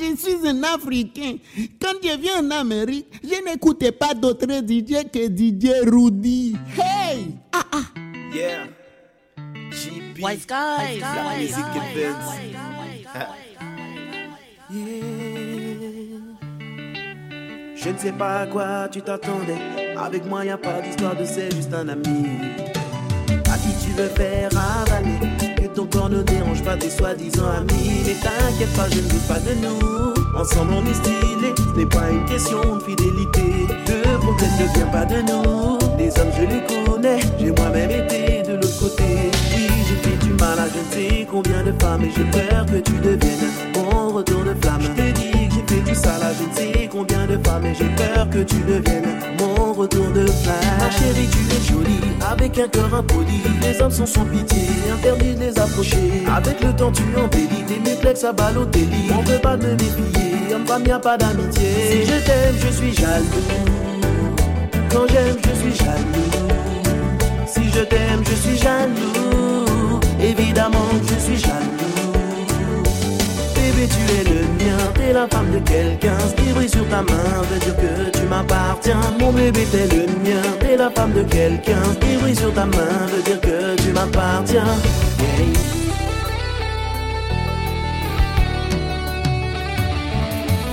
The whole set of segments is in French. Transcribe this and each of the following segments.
je suis un Africain. Quand je viens en Amérique, je n'écoutais pas d'autres DJ que DJ Rudy. Hey! Ah ah! Yeah. GP. White Skies. La musique est belle. Je ne sais pas à quoi tu t'attendais. Avec moi, y a pas d'histoire de c'est juste un ami. À qui tu veux faire avaler? Ton corps ne dérange pas tes soi-disant amis. Mais t'inquiète pas, je ne doute pas de nous. Ensemble, on est stylé. Ce n'est pas une question de fidélité. Le problème ne vient pas de nous. Les hommes, je les connais. J'ai moi-même été de l'autre côté. Oui, j'ai fait du mal à je ne sais combien de femmes. Et j'ai peur que tu deviennes mon retour de flamme. Que j'ai fait du sale à je ne sais combien de femmes. Et j'ai peur que tu deviennes mon retour de flamme. Ma chérie, tu es jolie, avec un cœur impoli. Les hommes sont sans pitié, interdit de les approcher. Avec le temps, tu embellis, des multiplex à Balotelli. On peut pas me méfier, homme-femme, y a pas d'amitié. Si je t'aime, je suis jaloux. Quand j'aime, je suis jaloux. Si je t'aime, je suis jaloux. Évidemment, je suis jaloux. Tu es le mien, t'es la femme de quelqu'un. Ce qui brille sur ta main veut dire que tu m'appartiens. Mon bébé, t'es le mien, t'es la femme de quelqu'un. Ce qui brille sur ta main veut dire que tu m'appartiens.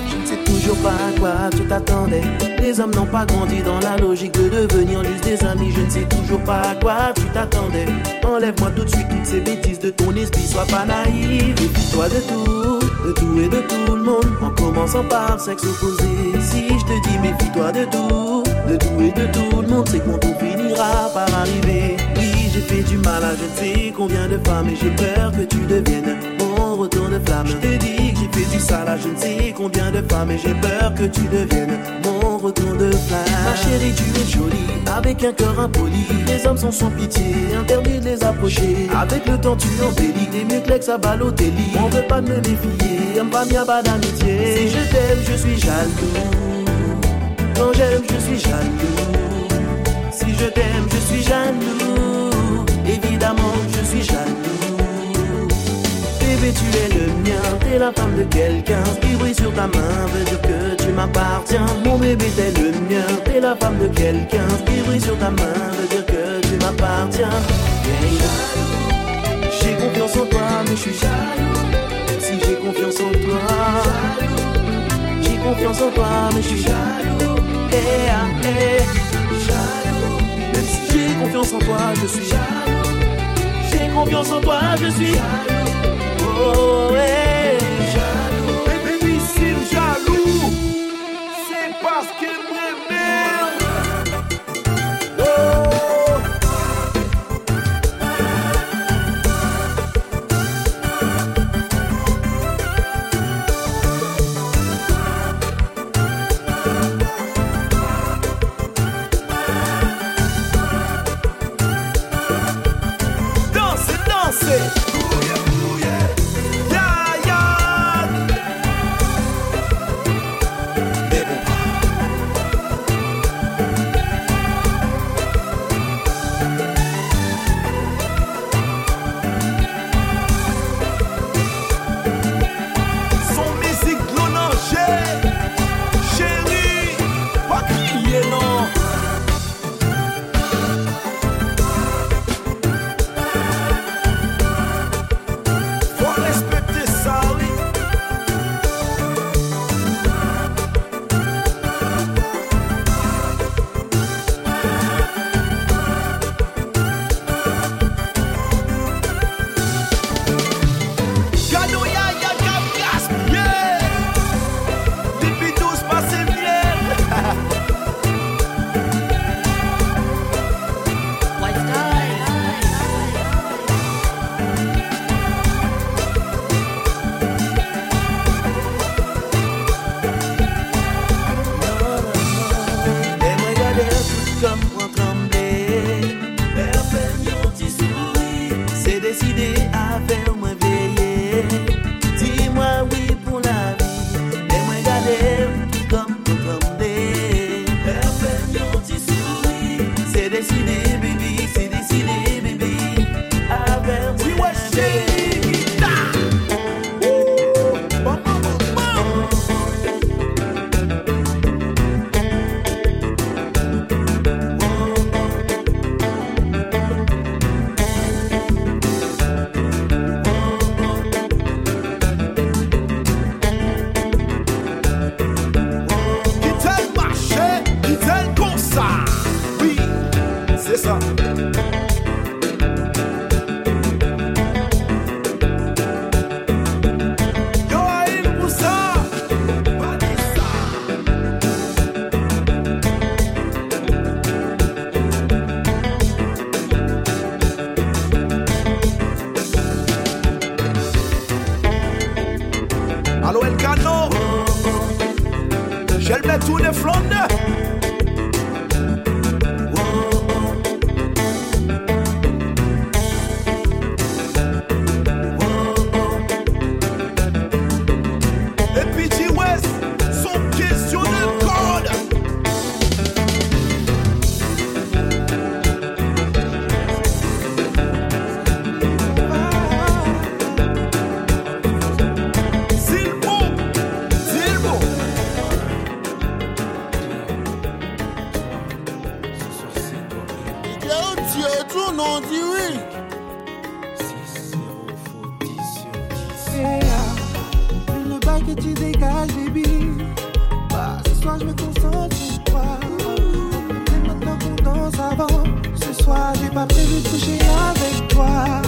Je ne sais toujours pas à quoi tu t'attendais. Les hommes n'ont pas grandi dans la logique de devenir juste des amis. Je ne sais toujours pas à quoi tu t'attendais. Enlève-moi tout de suite toutes ces bêtises de ton esprit. Sois pas naïf, méfie-toi de tout, de tout et de tout le monde. En commençant par sexe opposé. Si je te dis méfie-toi de tout, de tout et de tout le monde, c'est que mon finira par arriver. Oui, j'ai fait du mal à je ne sais combien de femmes et j'ai peur que tu deviennes flamme. Je te dis que j'ai fait du sale je ne sais combien de femmes et j'ai peur que tu deviennes mon retour de flamme. Ma chérie, tu es jolie, avec un cœur impoli. Les hommes sont sans pitié, interdit de les approcher. Avec le temps, tu embellis, des multiplex à Balotelli. On veut pas me méfier, homme pas a pas d'amitié. Si je t'aime, je suis jaloux. Quand j'aime, je suis jaloux. Si je t'aime, je suis jaloux. Évidemment, je suis jaloux. Tu es le mien, t'es la femme de quelqu'un. Ce qui brille sur ta main veut dire que tu m'appartiens. Mon bébé, t'es le mien, t'es la femme de quelqu'un. Ce qui sur ta main veut dire que tu m'appartiens. J'ai confiance en toi, mais je suis jaloux. Si j'ai confiance en toi, j'ai confiance en toi, mais je suis jaloux. Ah, eh. Jaloux. Même si j'ai confiance en toi, je suis jaloux. J'ai confiance en toi, je suis jaloux. away. Plus le bail que tu dégages, baby. Bah, ce soir, je me concentre sur toi. C'est maintenant qu'on danse avant. Ce soir, j'ai pas prévu de coucher avec toi.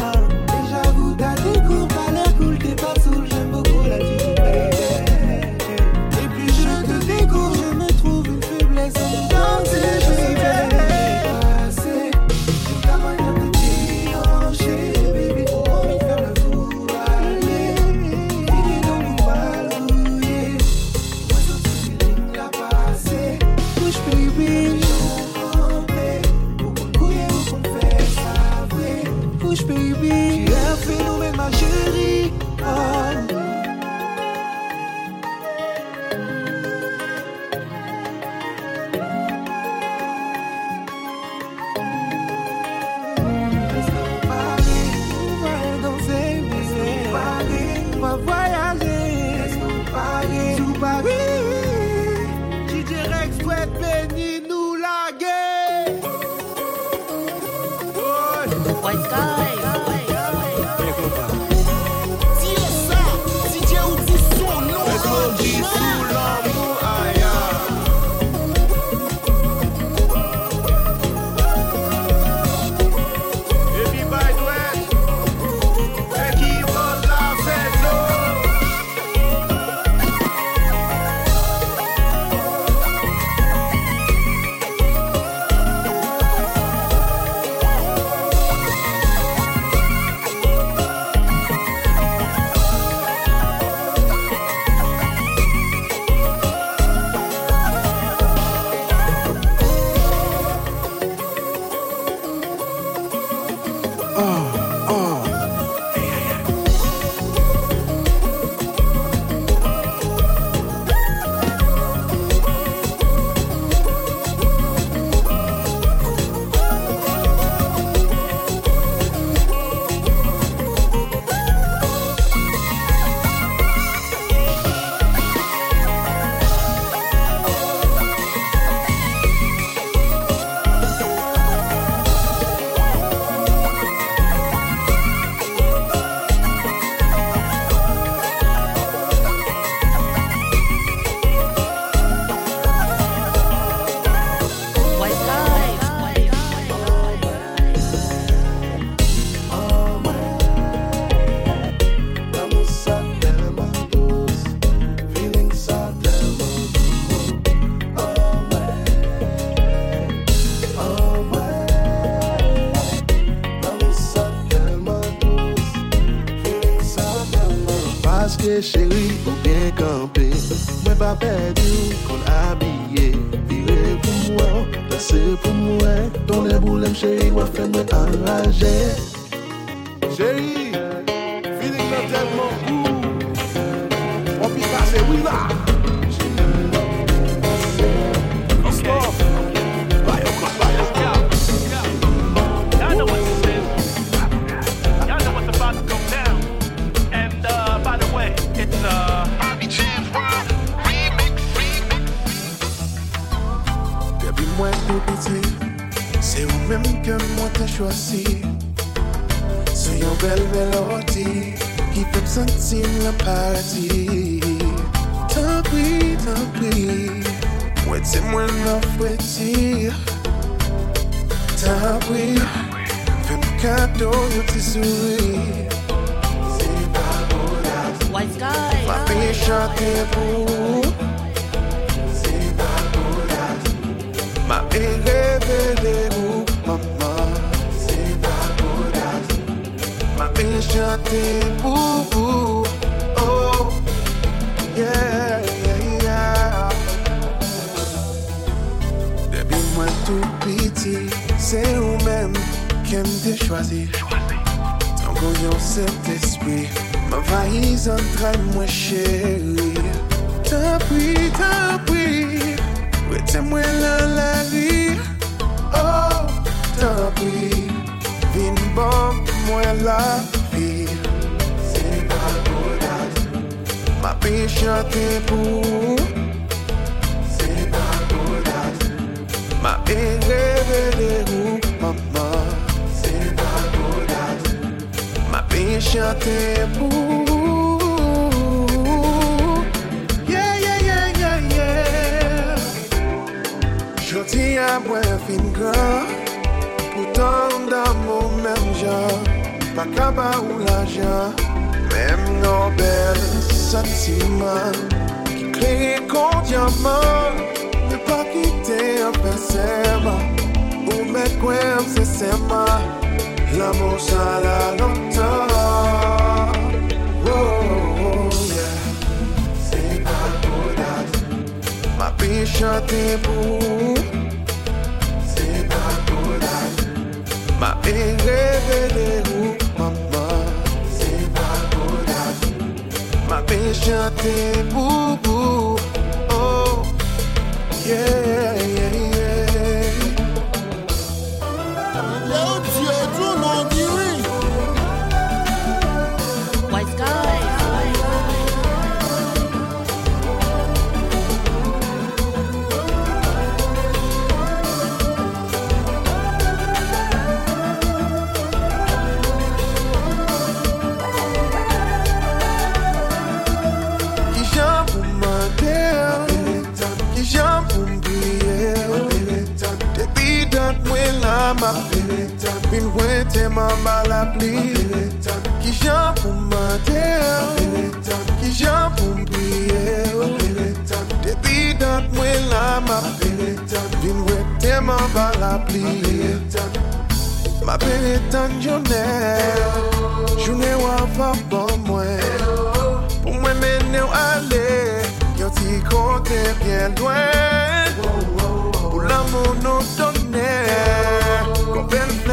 pa pedi ou kon abye Vire pou mwen, plase pou mwen Ton e boulem cheri wafè mwen anraje Cheri, fini klan telman même que moi t'ai choisi C'est une belle mélodie Qui la White Sky te pou pou Oh, yeah, yeah, yeah Debi mwen tou piti Se ou men kem te chwazi. Tan goyon set espri Ma vayiz an trai mwen cheri Tan pri, tan pri Wete mwen lan la li Oh, tan pri Vin bon mwen la. ki chante pou. Se ta kodat Ma e revele ou mama Se ta kodat Ma e chante pou Joti a mwen fin gran, Poutan dan mou menm jan, Pa kaba ou la jan, Mem nan bel, sentiman Ki kleye kon diaman Ne pa kite apè seman Ou mè kwen mse seman L'amor la lontan Oh, oh, yeah. Se pa kodat Ma pi chante pou Se pa kodat Ma pi revele chanter pour vous. Oh, yeah. Teman ba la pli Ki jan pou mante Ki oh. jan pou oh. mpriye Depi dat mwen la ma Vin wè teman ba la pli Ma pere tan jounè Jounè wafan bon mwen Pou mwen mene w ale Yon ti kote bien lwen Pou la moun nou donè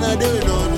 I do no, no.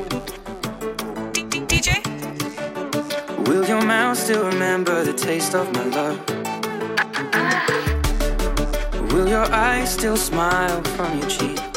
remember the taste of my love? Will your eyes still smile from your cheek?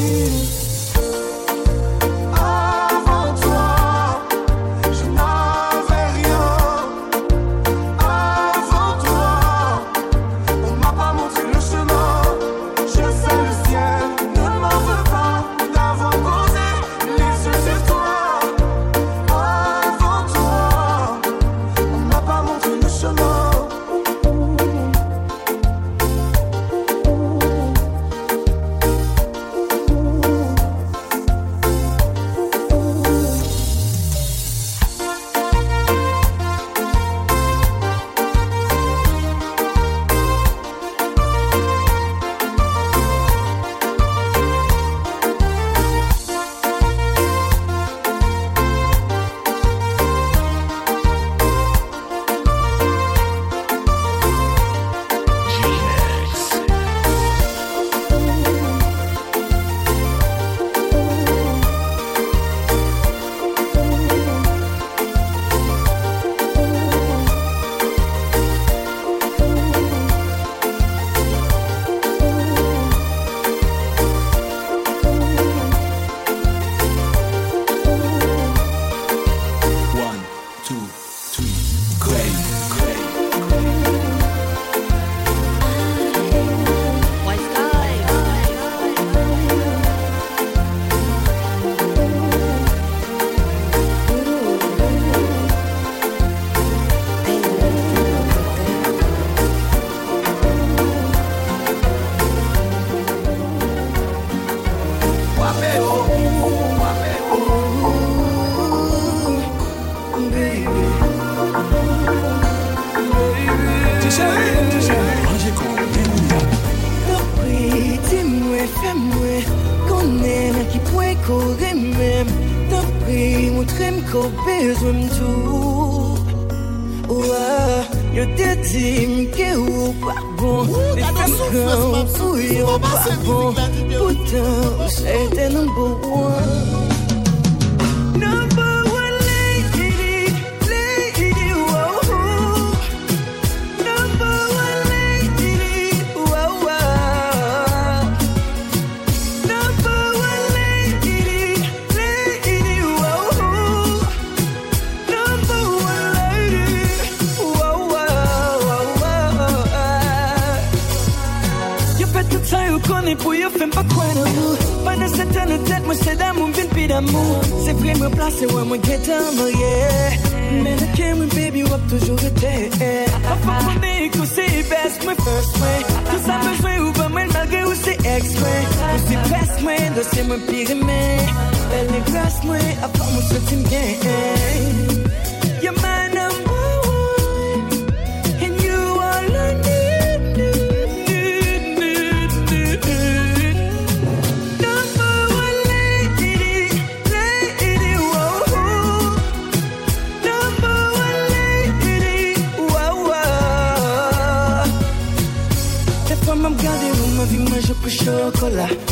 you.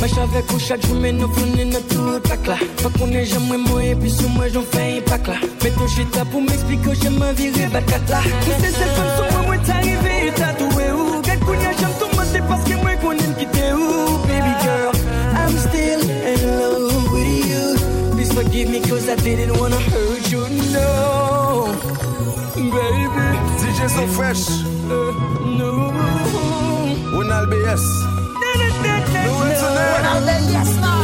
Wesh avèk ou chak jou men nou flouni nan tou yon tak la Fak konen jan mwen mwen epi sou mwen joun fè yon pak la Mèt nou chita pou m'eksplik yo jen mwen vire bakat la Mwen se se fèm sou mwen mwen t'arive yon tatouè ou Gèd koun yon jen tou mwen se paske mwen konen kite ou Baby girl, I'm still in love with you. Please forgive me cause I didn't wanna hurt you, no. Baby. DJ So Fresh. Uh, No. Ronald BS When I say yes now.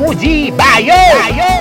ou di bayo. Bayo.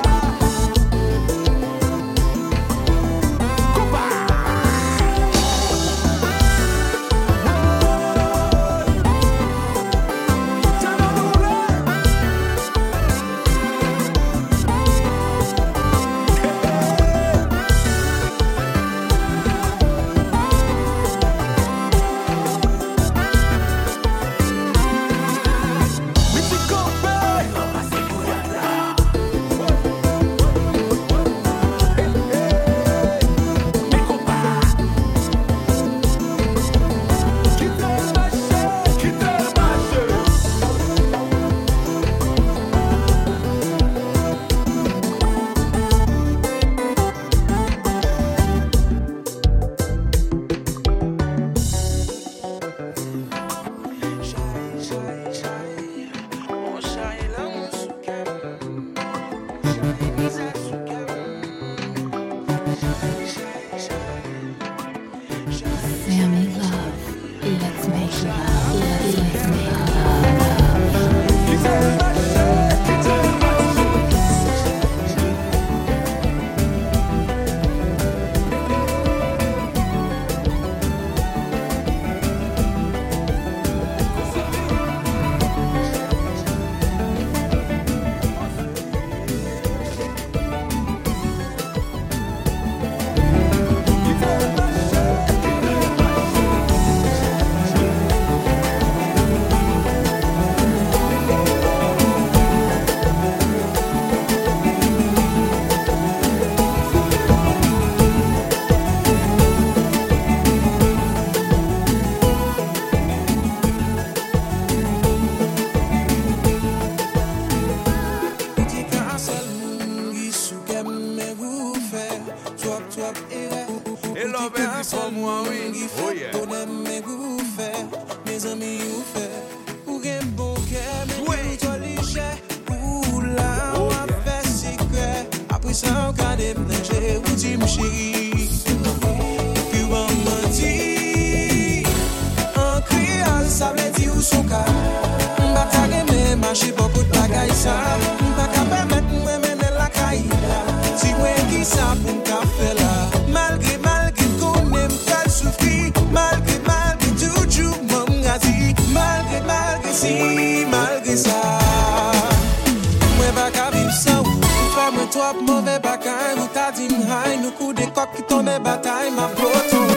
sa. Mwen baka viv sa ou Ou fè mwen twap mwove bagay Ou ta din hay Nou kou de kok ki tombe batay Ma broton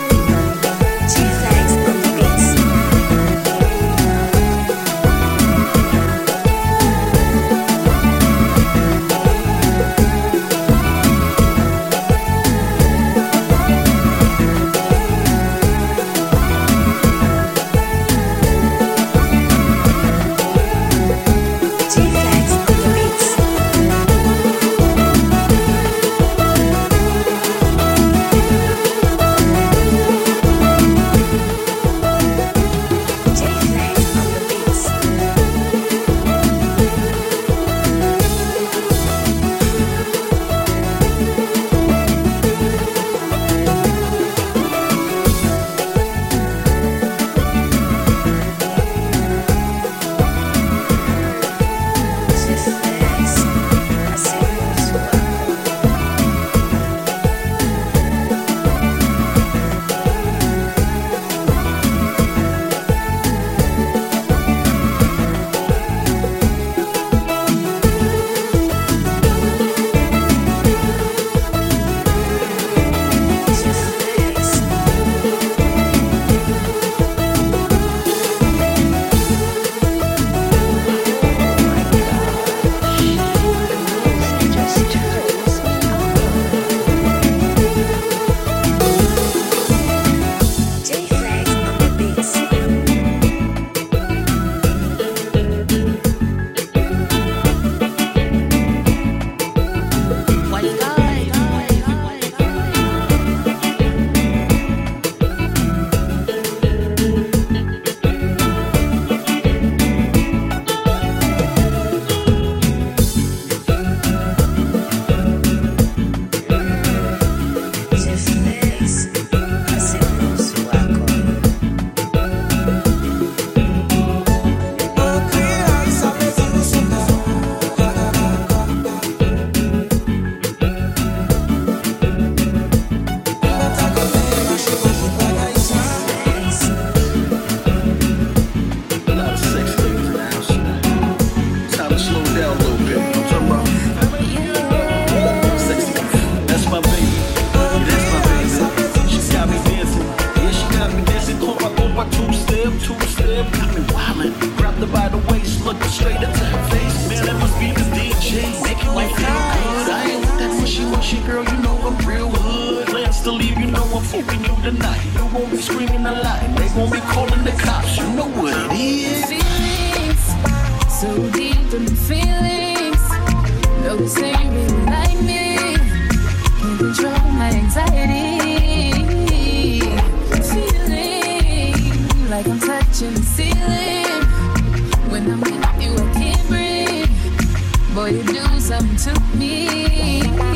you do something to me.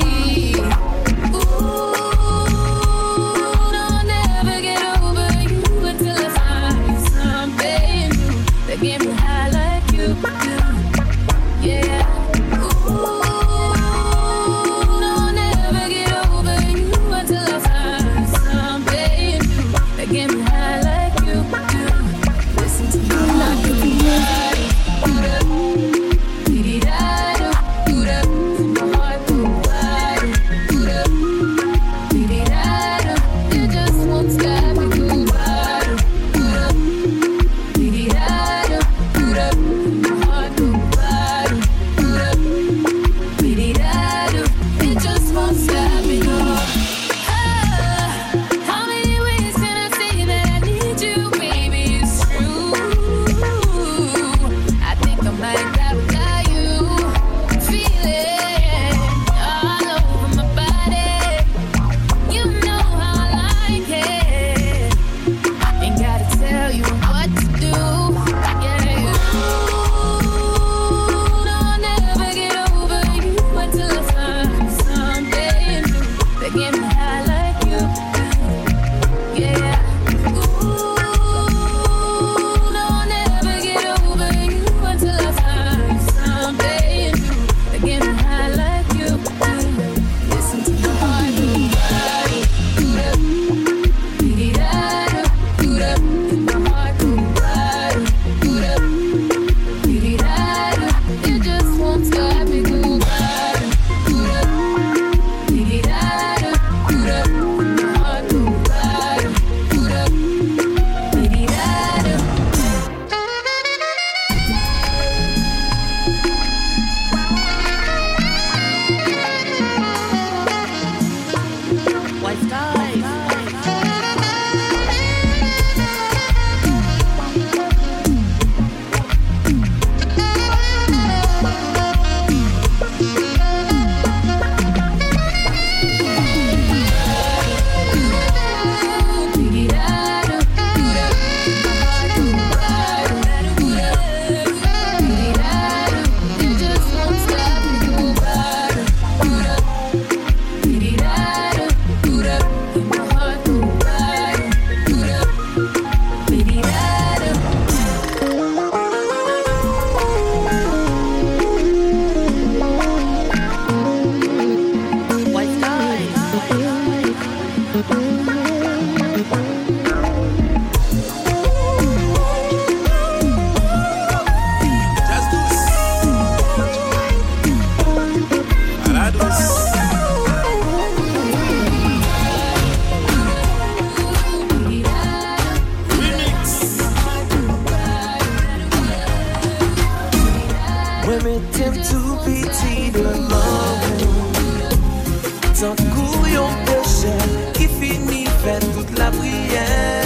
Mwen metem tou piti nan maman Tan kou yon peche Ki fini fè tout la priye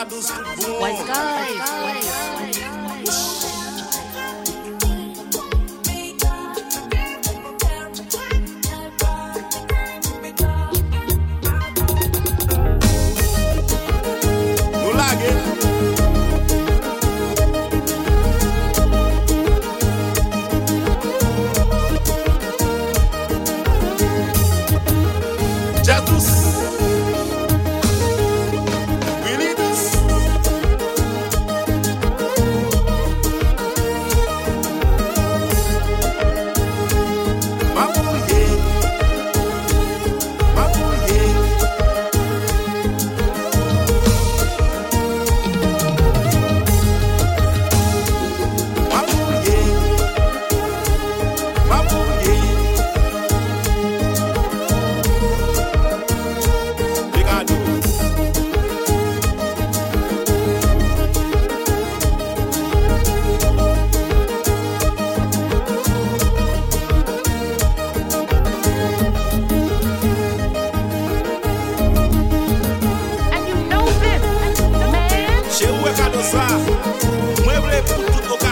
White voam.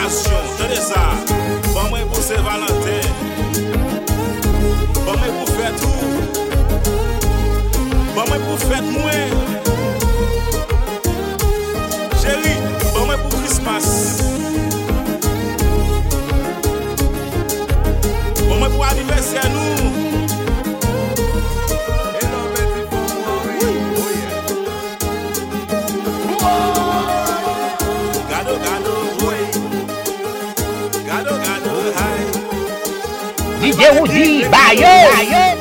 nasyon, tene sa Ban mwen pou se valantè Ban mwen pou fèt ou Ban mwen pou fèt mwen Yehudi Bayo.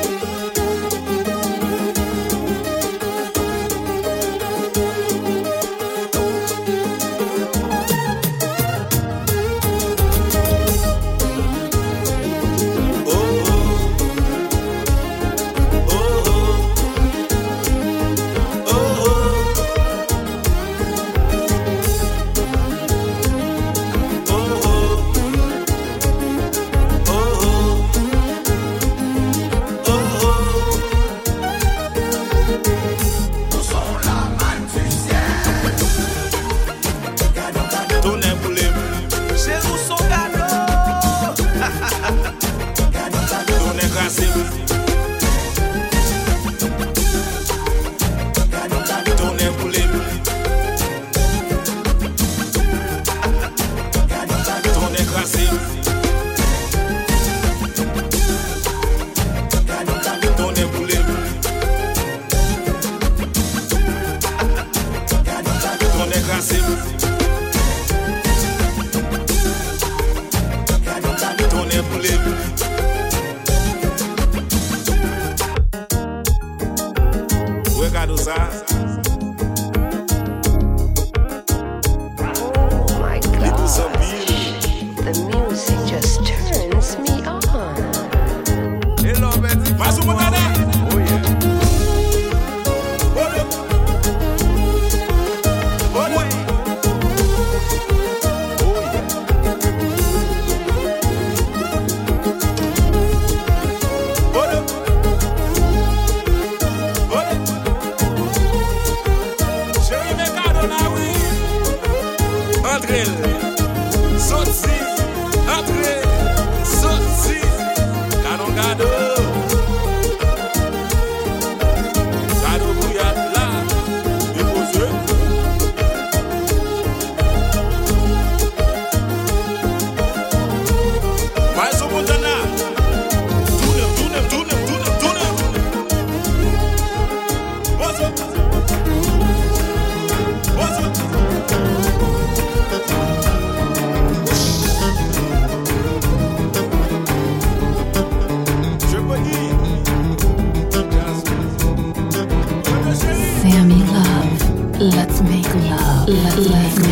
咦。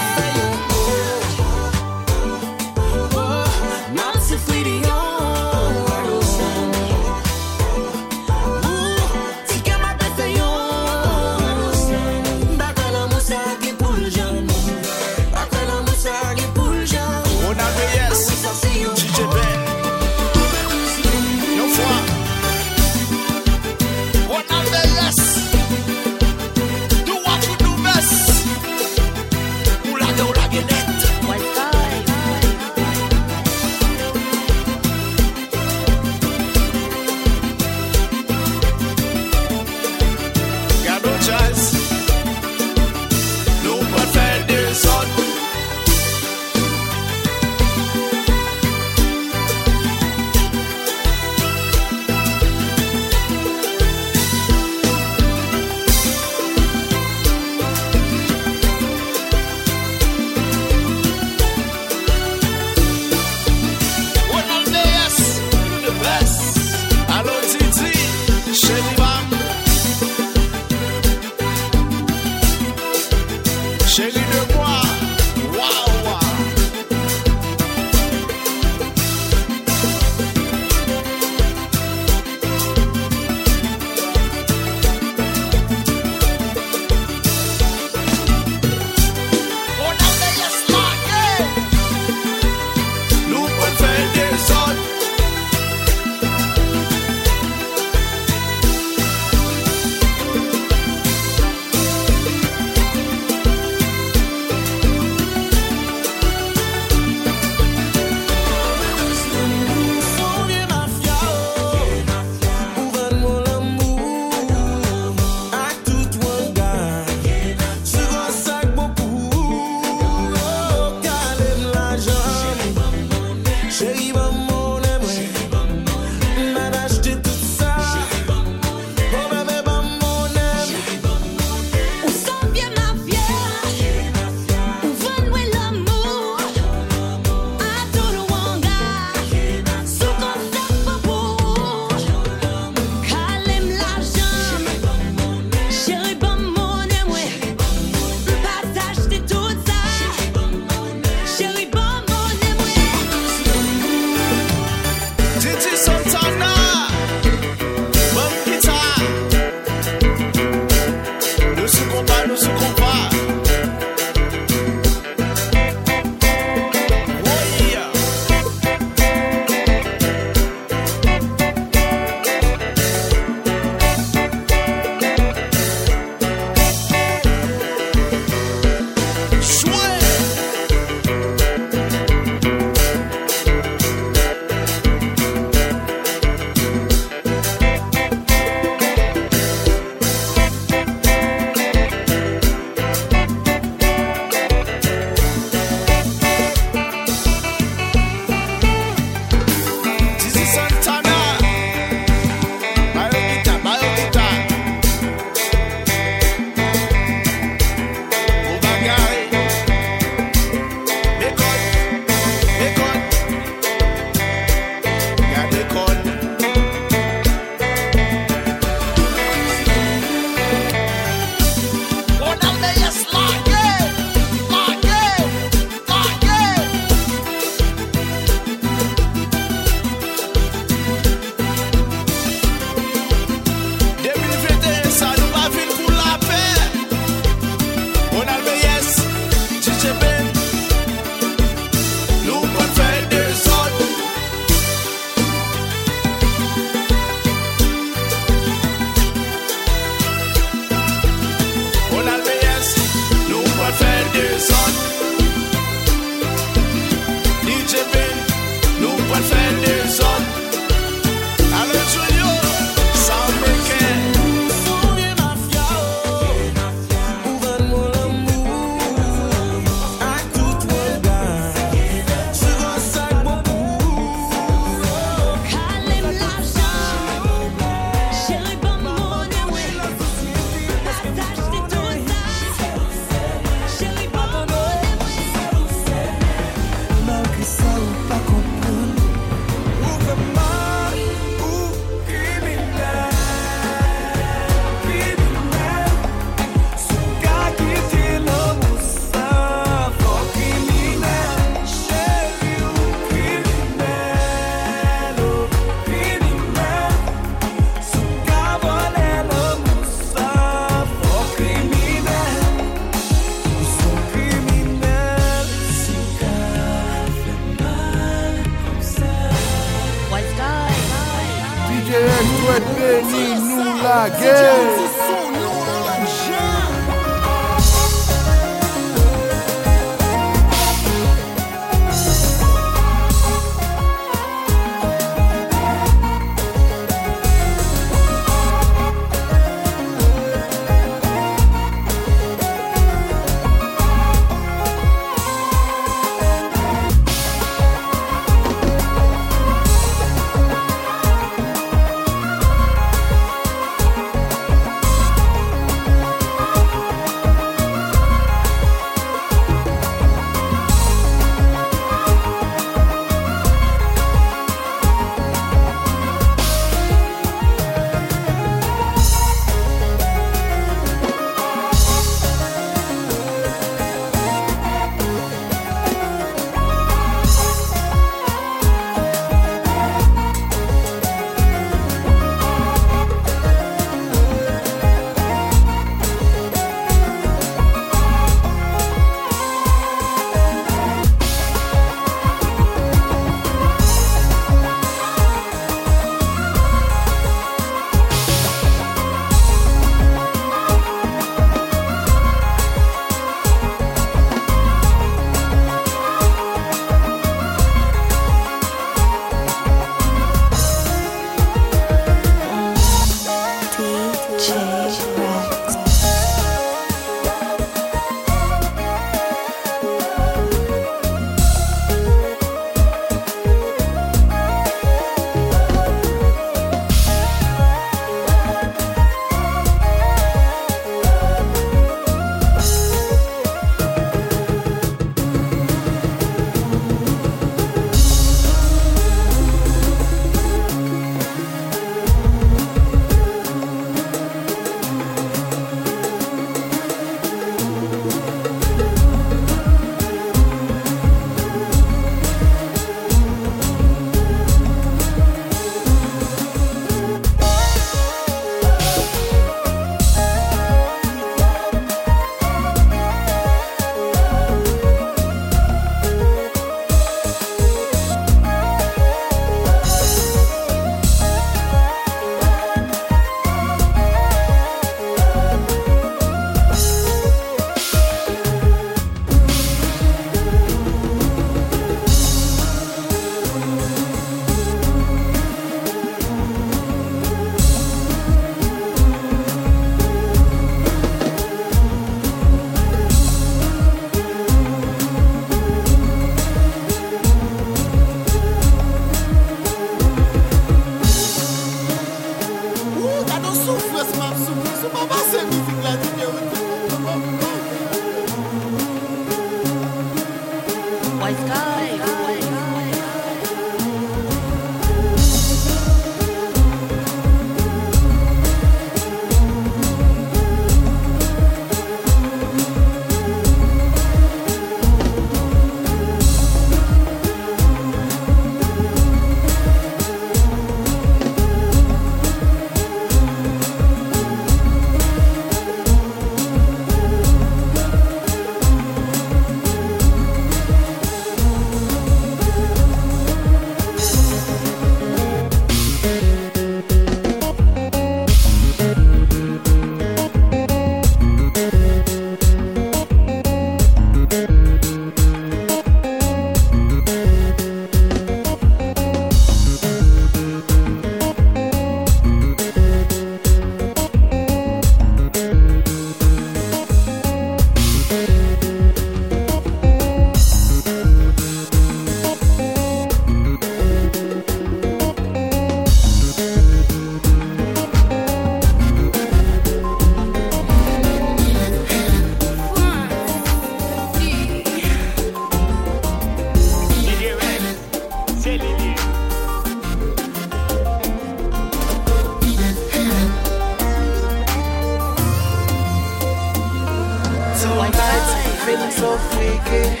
Tonight, feeling so freaky.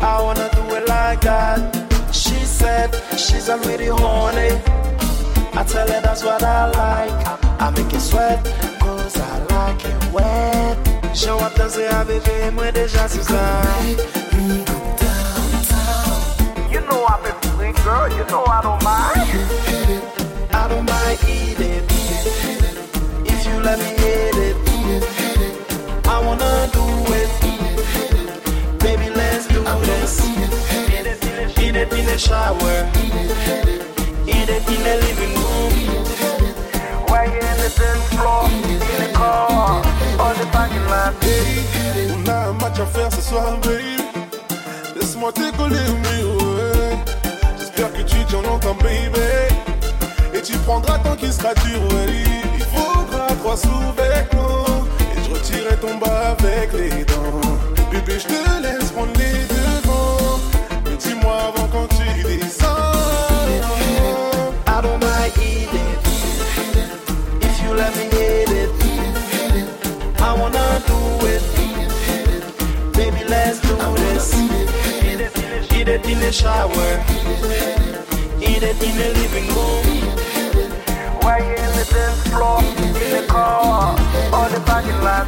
I wanna do it like that. She said she's already horny. I tell her that's what I like. I make it sweat, cause I like it wet. Je vois danser avec lui, moi déjà sous. You know I've been sweet, girl. You know I don't mind. I don't mind eating. If you let me hit it, I wanna it in the shower. Hit it in the living room. Why you in the dance floor, in the car, on the parking lot? On a un match à faire ce soir, baby. Laisse-moi t'écoller, mais ouais. J'espère que tu t'en entends, baby. Et tu prendras tant qu'il sera dur, ouais. Il faudra trois sous-vêtements. Et je retirerai ton bas avec les dents. Bébé, je te laisse prendre les devants. The shower, hit it in the living room. Why you in the dance floor, in the car, on the parking lot?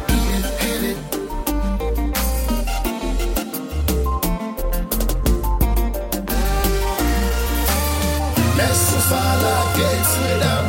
Laisse faire la guette,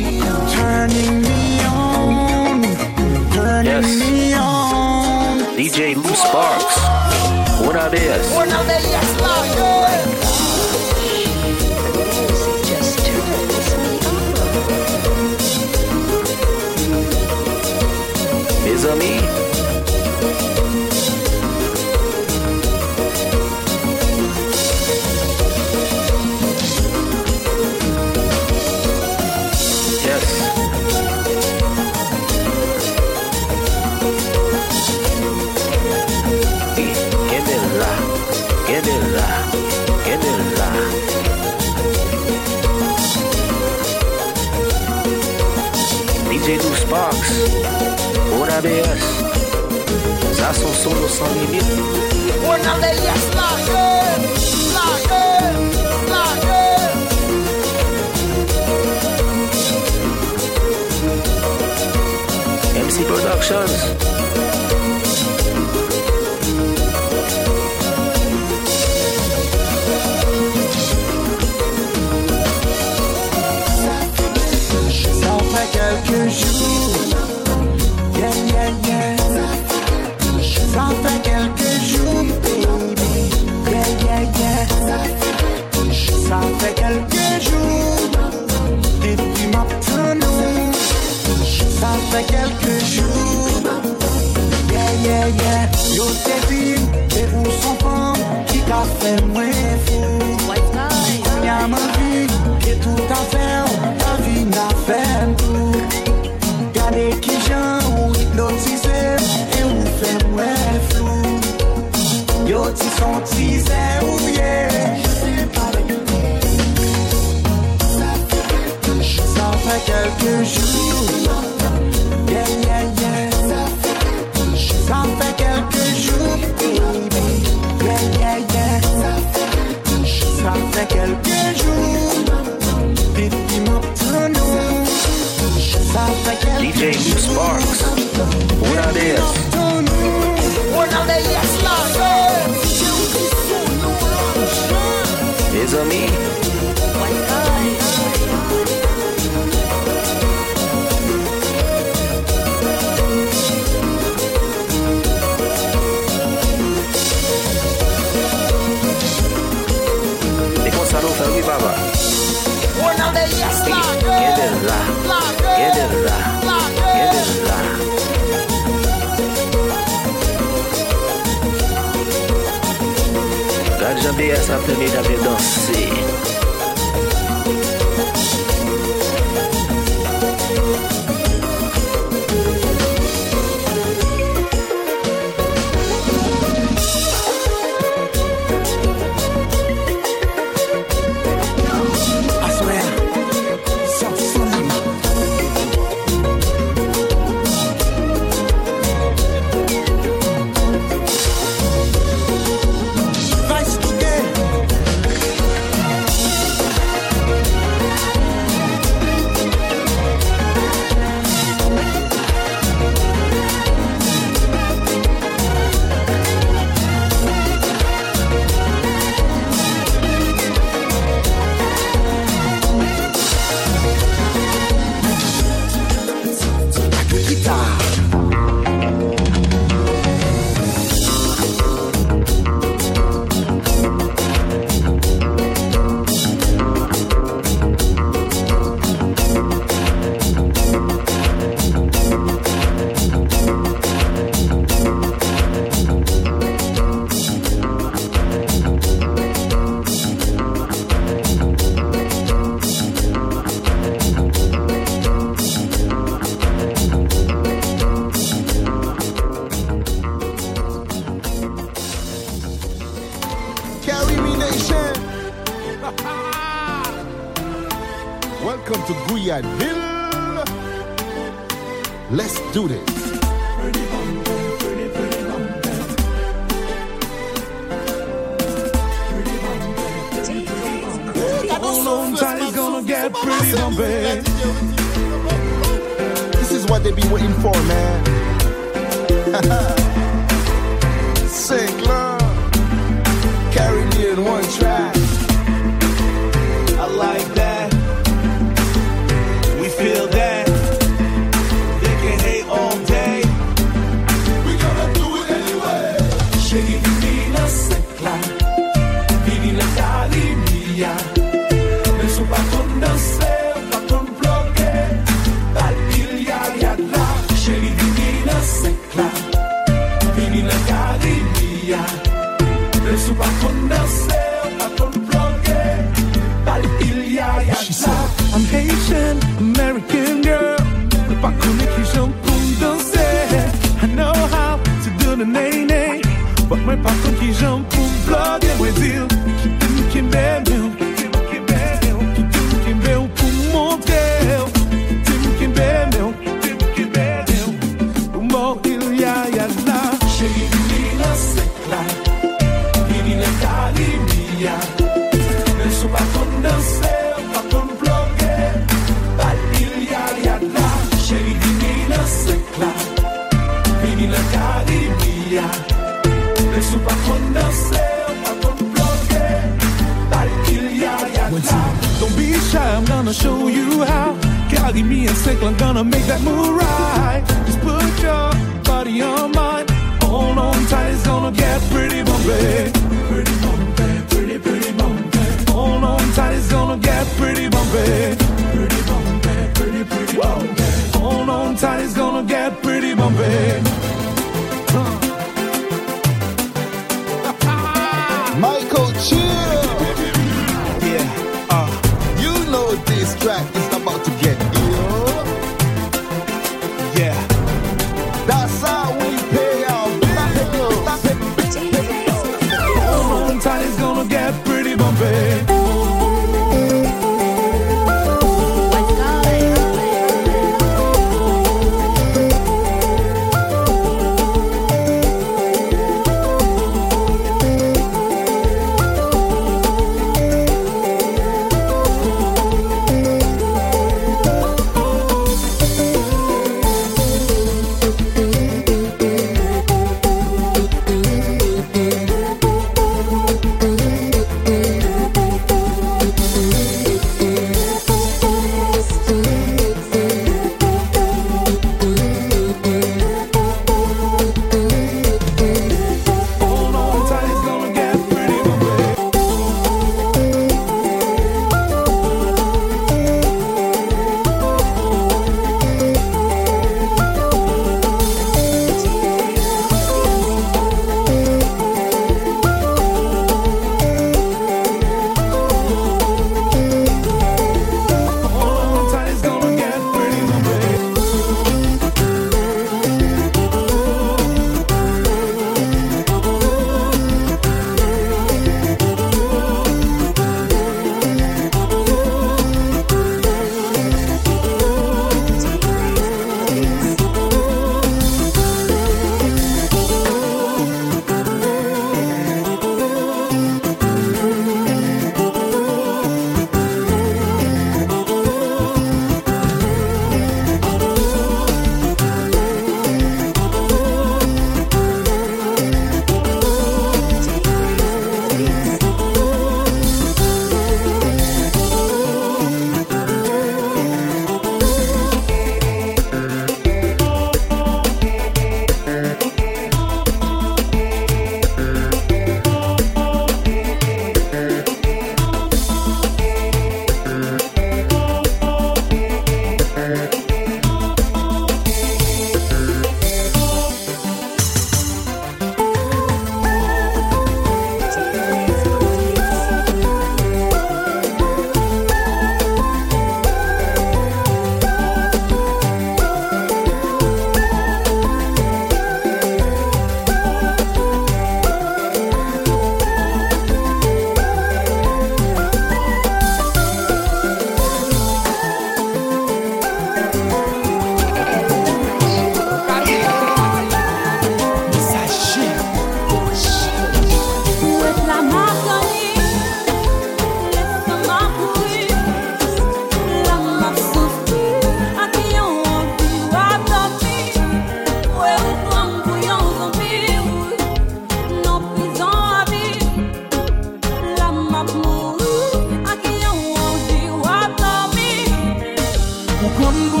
我管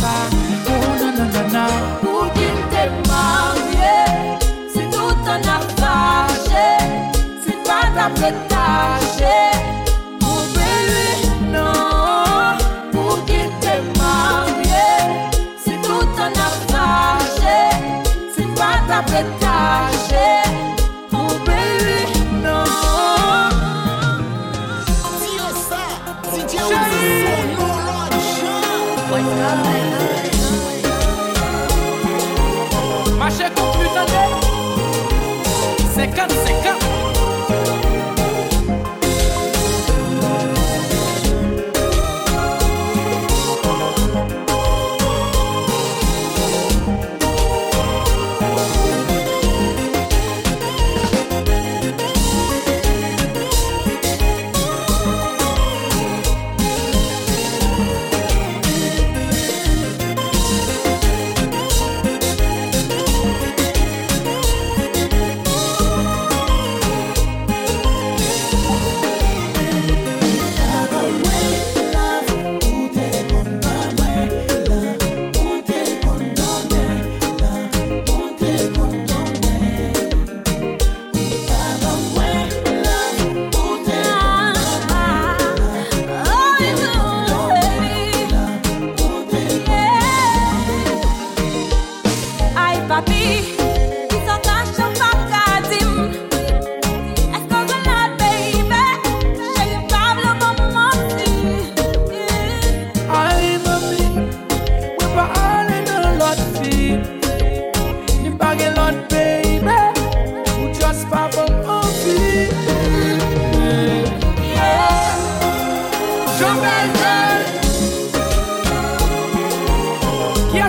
outside.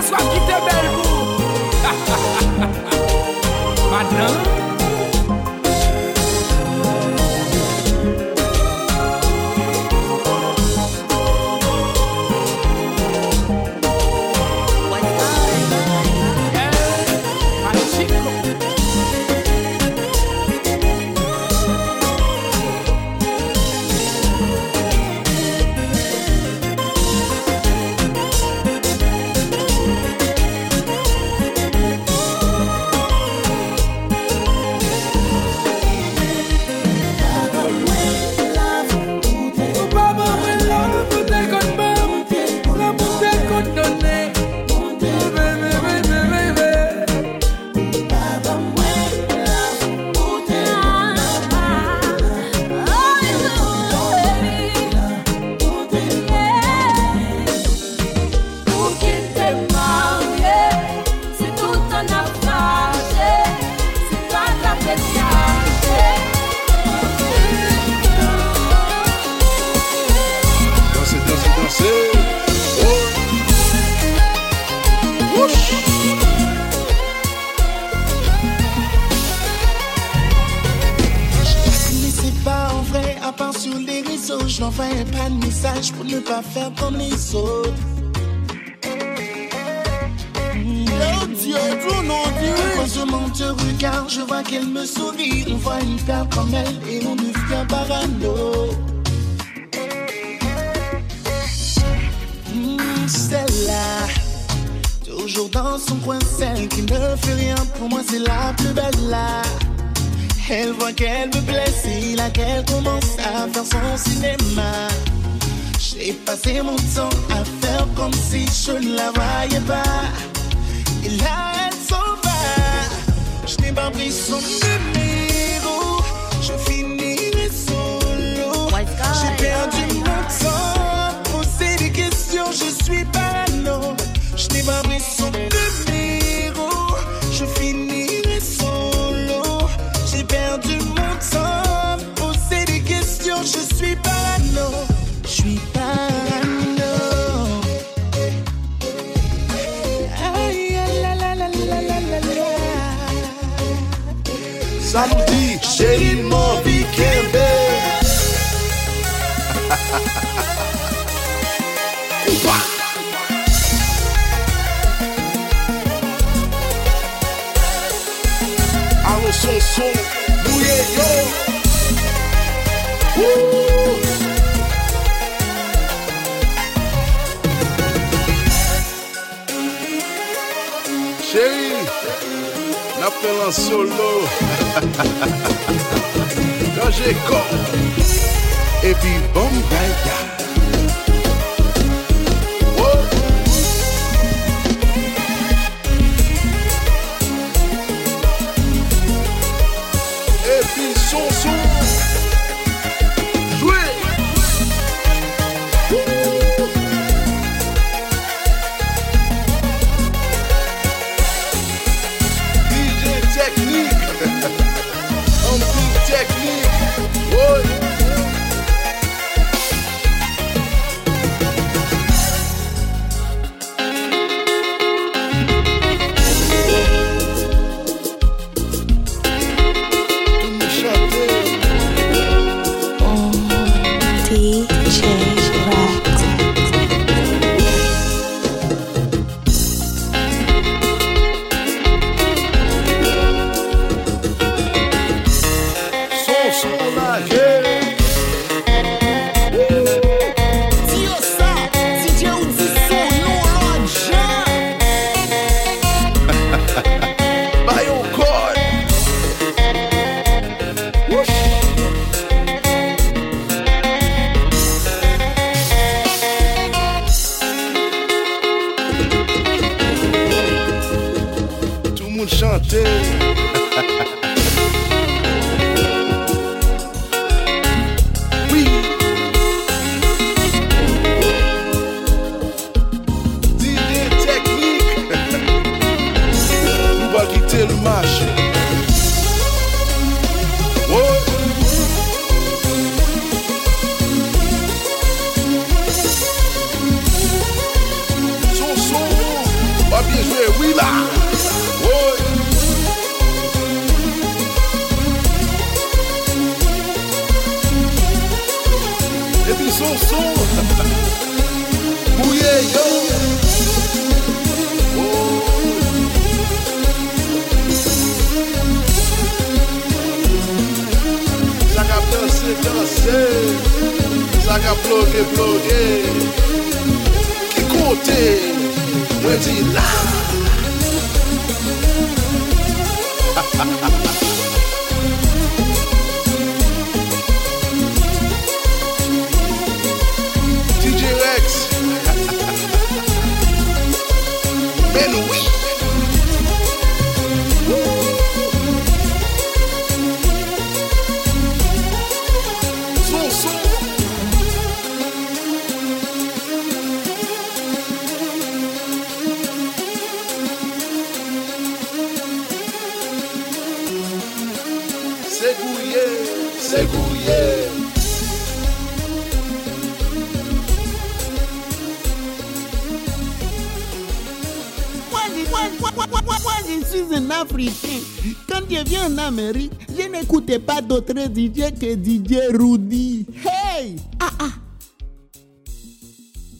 Essa aqui também.